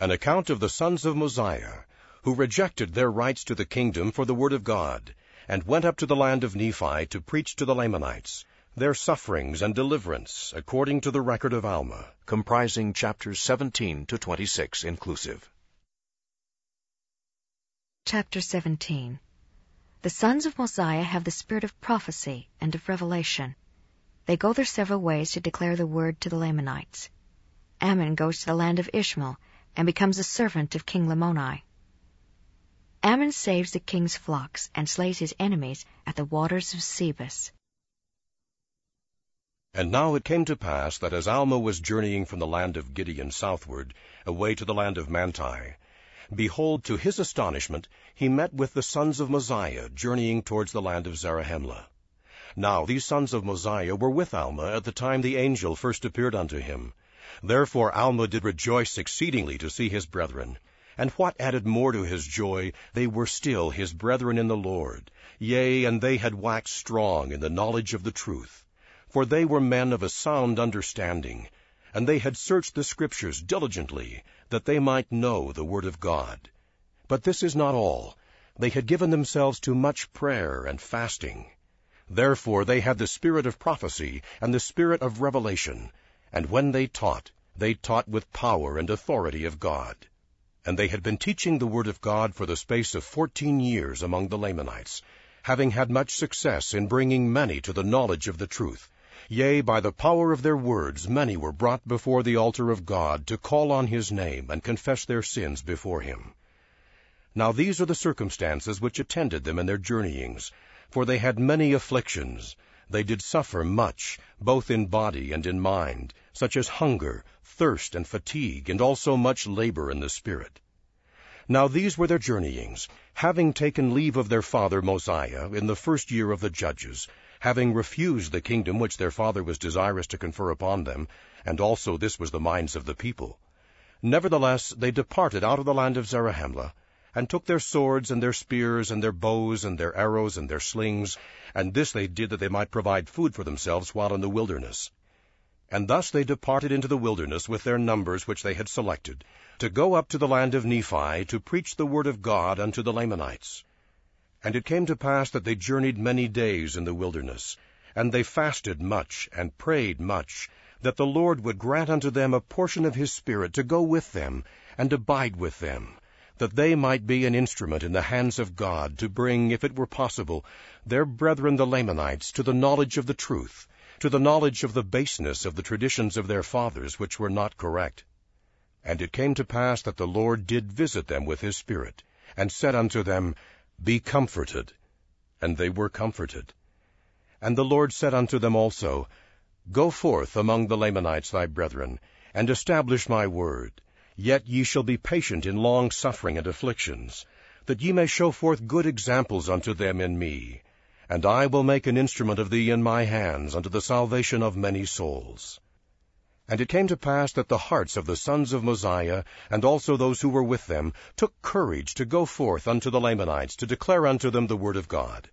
An account of the sons of Mosiah, who rejected their rights to the kingdom for the word of God, and went up to the land of Nephi to preach to the Lamanites, their sufferings and deliverance, according to the record of Alma, comprising chapters 17 to 26 inclusive. Chapter 17 The sons of Mosiah have the spirit of prophecy and of revelation. They go their several ways to declare the word to the Lamanites. Ammon goes to the land of Ishmael and becomes a servant of King Lamoni. Ammon saves the king's flocks and slays his enemies at the waters of Sebus. And now it came to pass that as Alma was journeying from the land of Gideon southward, away to the land of Manti, behold, to his astonishment, he met with the sons of Mosiah journeying towards the land of Zarahemla. Now these sons of Mosiah were with Alma at the time the angel first appeared unto him. Therefore Alma did rejoice exceedingly to see his brethren. And what added more to his joy, they were still his brethren in the Lord. Yea, and they had waxed strong in the knowledge of the truth. For they were men of a sound understanding, and they had searched the Scriptures diligently, that they might know the Word of God. But this is not all. They had given themselves to much prayer and fasting. Therefore they had the spirit of prophecy and the spirit of revelation, and when they taught, they taught with power and authority of God. And they had been teaching the word of God for the space of fourteen years among the Lamanites, having had much success in bringing many to the knowledge of the truth. Yea, by the power of their words many were brought before the altar of God to call on his name and confess their sins before him. Now these are the circumstances which attended them in their journeyings, for they had many afflictions. They did suffer much, both in body and in mind, such as hunger, thirst, and fatigue, and also much labor in the spirit. Now these were their journeyings, having taken leave of their father Mosiah in the first year of the judges, having refused the kingdom which their father was desirous to confer upon them, and also this was the minds of the people. Nevertheless they departed out of the land of Zarahemla, and took their swords and their spears and their bows and their arrows and their slings, and this they did that they might provide food for themselves while in the wilderness. And thus they departed into the wilderness with their numbers which they had selected, to go up to the land of Nephi to preach the word of God unto the Lamanites. And it came to pass that they journeyed many days in the wilderness, and they fasted much and prayed much, that the Lord would grant unto them a portion of his Spirit to go with them and abide with them, that they might be an instrument in the hands of God to bring, if it were possible, their brethren the Lamanites to the knowledge of the truth, to the knowledge of the baseness of the traditions of their fathers, which were not correct. And it came to pass that the Lord did visit them with his Spirit, and said unto them, Be comforted. And they were comforted. And the Lord said unto them also, Go forth among the Lamanites thy brethren, and establish my word, Yet ye shall be patient in long suffering and afflictions, that ye may show forth good examples unto them in me. And I will make an instrument of thee in my hands unto the salvation of many souls. And it came to pass that the hearts of the sons of Mosiah, and also those who were with them, took courage to go forth unto the Lamanites to declare unto them the word of God.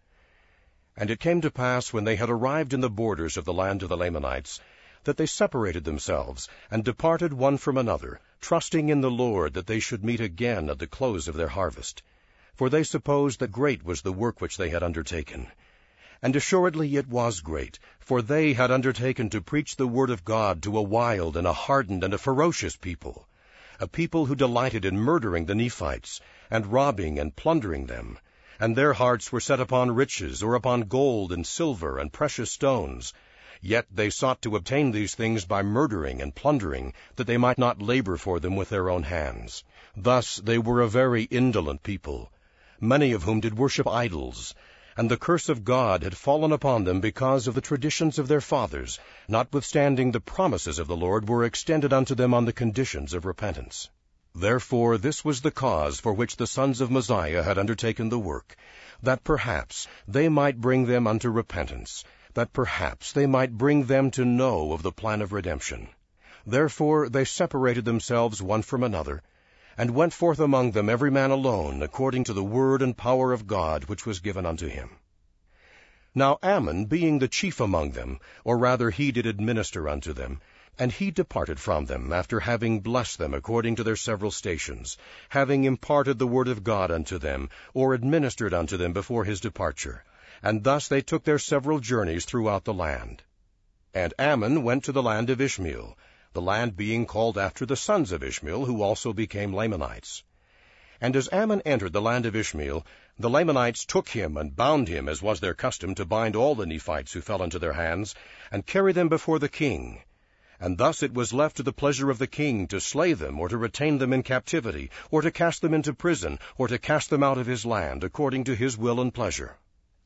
And it came to pass when they had arrived in the borders of the land of the Lamanites, that they separated themselves, and departed one from another, trusting in the Lord that they should meet again at the close of their harvest. For they supposed that great was the work which they had undertaken. And assuredly it was great, for they had undertaken to preach the word of God to a wild and a hardened and a ferocious people, a people who delighted in murdering the Nephites, and robbing and plundering them, and their hearts were set upon riches, or upon gold and silver and precious stones, Yet they sought to obtain these things by murdering and plundering, that they might not labor for them with their own hands. Thus they were a very indolent people, many of whom did worship idols, and the curse of God had fallen upon them because of the traditions of their fathers, notwithstanding the promises of the Lord were extended unto them on the conditions of repentance. Therefore this was the cause for which the sons of Mosiah had undertaken the work, that perhaps they might bring them unto repentance, that perhaps they might bring them to know of the plan of redemption. Therefore they separated themselves one from another, and went forth among them every man alone, according to the word and power of God which was given unto him. Now Ammon, being the chief among them, or rather he did administer unto them, And he departed from them, after having blessed them according to their several stations, having imparted the word of God unto them, or administered unto them before his departure. And thus they took their several journeys throughout the land. And Ammon went to the land of Ishmael, the land being called after the sons of Ishmael, who also became Lamanites. And as Ammon entered the land of Ishmael, the Lamanites took him and bound him, as was their custom, to bind all the Nephites who fell into their hands, and carry them before the king. And thus it was left to the pleasure of the king to slay them, or to retain them in captivity, or to cast them into prison, or to cast them out of his land, according to his will and pleasure.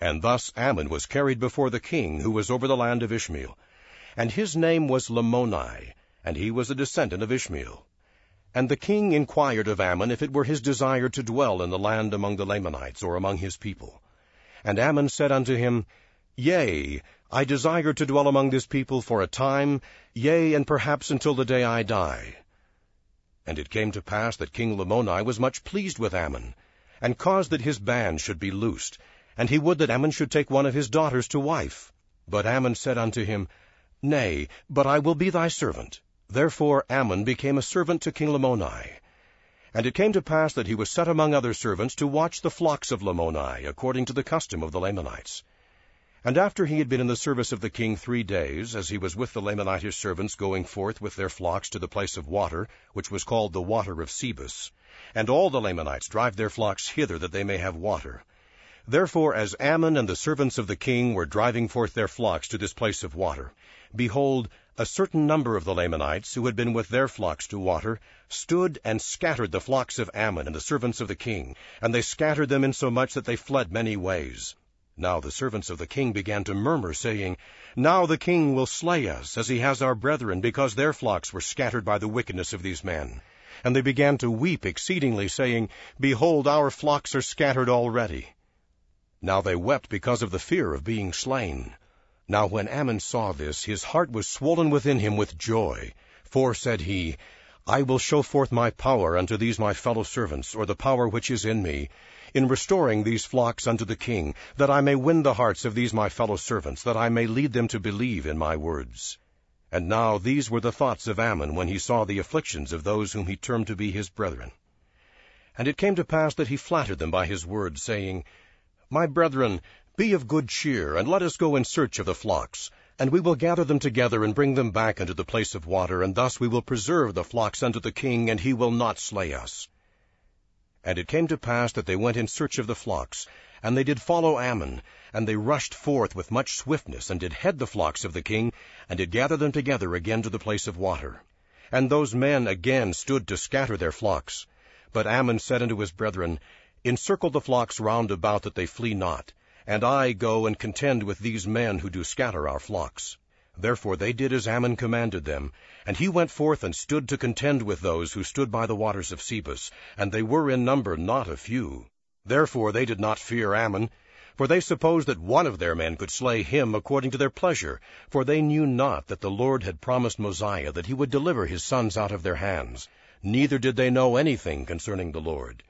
And thus Ammon was carried before the king, who was over the land of Ishmael. And his name was Lamoni, and he was a descendant of Ishmael. And the king inquired of Ammon if it were his desire to dwell in the land among the Lamanites, or among his people. And Ammon said unto him, Yea, I desire to dwell among this people for a time, yea, and perhaps until the day I die. And it came to pass that King Lamoni was much pleased with Ammon, and caused that his band should be loosed, and he would that Ammon should take one of his daughters to wife. But Ammon said unto him, Nay, but I will be thy servant. Therefore Ammon became a servant to King Lamoni. And it came to pass that he was set among other servants to watch the flocks of Lamoni, according to the custom of the Lamanites. And after he had been in the service of the king three days, as he was with the Lamanitish servants going forth with their flocks to the place of water, which was called the water of Sebus, and all the Lamanites drive their flocks hither that they may have water. Therefore, as Ammon and the servants of the king were driving forth their flocks to this place of water, behold, a certain number of the Lamanites, who had been with their flocks to water, stood and scattered the flocks of Ammon and the servants of the king, and they scattered them insomuch that they fled many ways. Now the servants of the king began to murmur, saying, Now the king will slay us, as he has our brethren, because their flocks were scattered by the wickedness of these men. And they began to weep exceedingly, saying, Behold, our flocks are scattered already. Now they wept because of the fear of being slain. Now when Ammon saw this, his heart was swollen within him with joy. For, said he, I will show forth my power unto these my fellow servants, or the power which is in me, in restoring these flocks unto the king, that I may win the hearts of these my fellow servants, that I may lead them to believe in my words. And now these were the thoughts of Ammon when he saw the afflictions of those whom he termed to be his brethren. And it came to pass that he flattered them by his words, saying, My brethren, be of good cheer, and let us go in search of the flocks. And we will gather them together and bring them back unto the place of water, and thus we will preserve the flocks unto the king, and he will not slay us. And it came to pass that they went in search of the flocks, and they did follow Ammon, and they rushed forth with much swiftness, and did head the flocks of the king, and did gather them together again to the place of water. And those men again stood to scatter their flocks. But Ammon said unto his brethren, Encircle the flocks round about that they flee not and I go and contend with these men who do scatter our flocks. Therefore they did as Ammon commanded them, and he went forth and stood to contend with those who stood by the waters of Sebus, and they were in number not a few. Therefore they did not fear Ammon, for they supposed that one of their men could slay him according to their pleasure, for they knew not that the Lord had promised Mosiah that he would deliver his sons out of their hands, neither did they know anything concerning the Lord.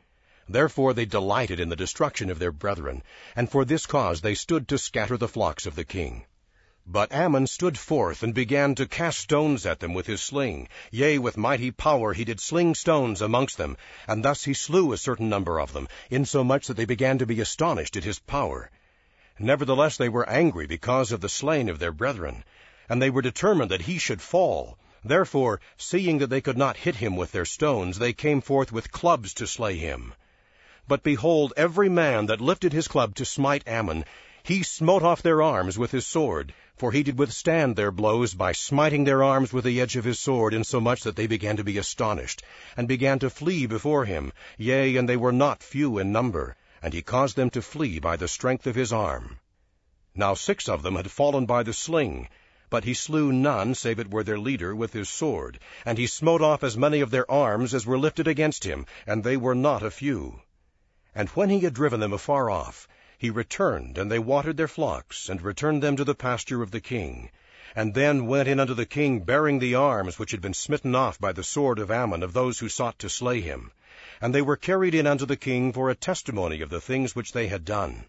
Therefore they delighted in the destruction of their brethren, and for this cause they stood to scatter the flocks of the king. But Ammon stood forth and began to cast stones at them with his sling. Yea, with mighty power he did sling stones amongst them, and thus he slew a certain number of them, insomuch that they began to be astonished at his power. Nevertheless they were angry because of the slain of their brethren, and they were determined that he should fall. Therefore, seeing that they could not hit him with their stones, they came forth with clubs to slay him. But behold, every man that lifted his club to smite Ammon, he smote off their arms with his sword, for he did withstand their blows by smiting their arms with the edge of his sword, insomuch that they began to be astonished, and began to flee before him. Yea, and they were not few in number, and he caused them to flee by the strength of his arm. Now six of them had fallen by the sling, but he slew none save it were their leader with his sword, and he smote off as many of their arms as were lifted against him, and they were not a few. And when he had driven them afar off, he returned, and they watered their flocks, and returned them to the pasture of the king, and then went in unto the king bearing the arms which had been smitten off by the sword of Ammon of those who sought to slay him. And they were carried in unto the king for a testimony of the things which they had done.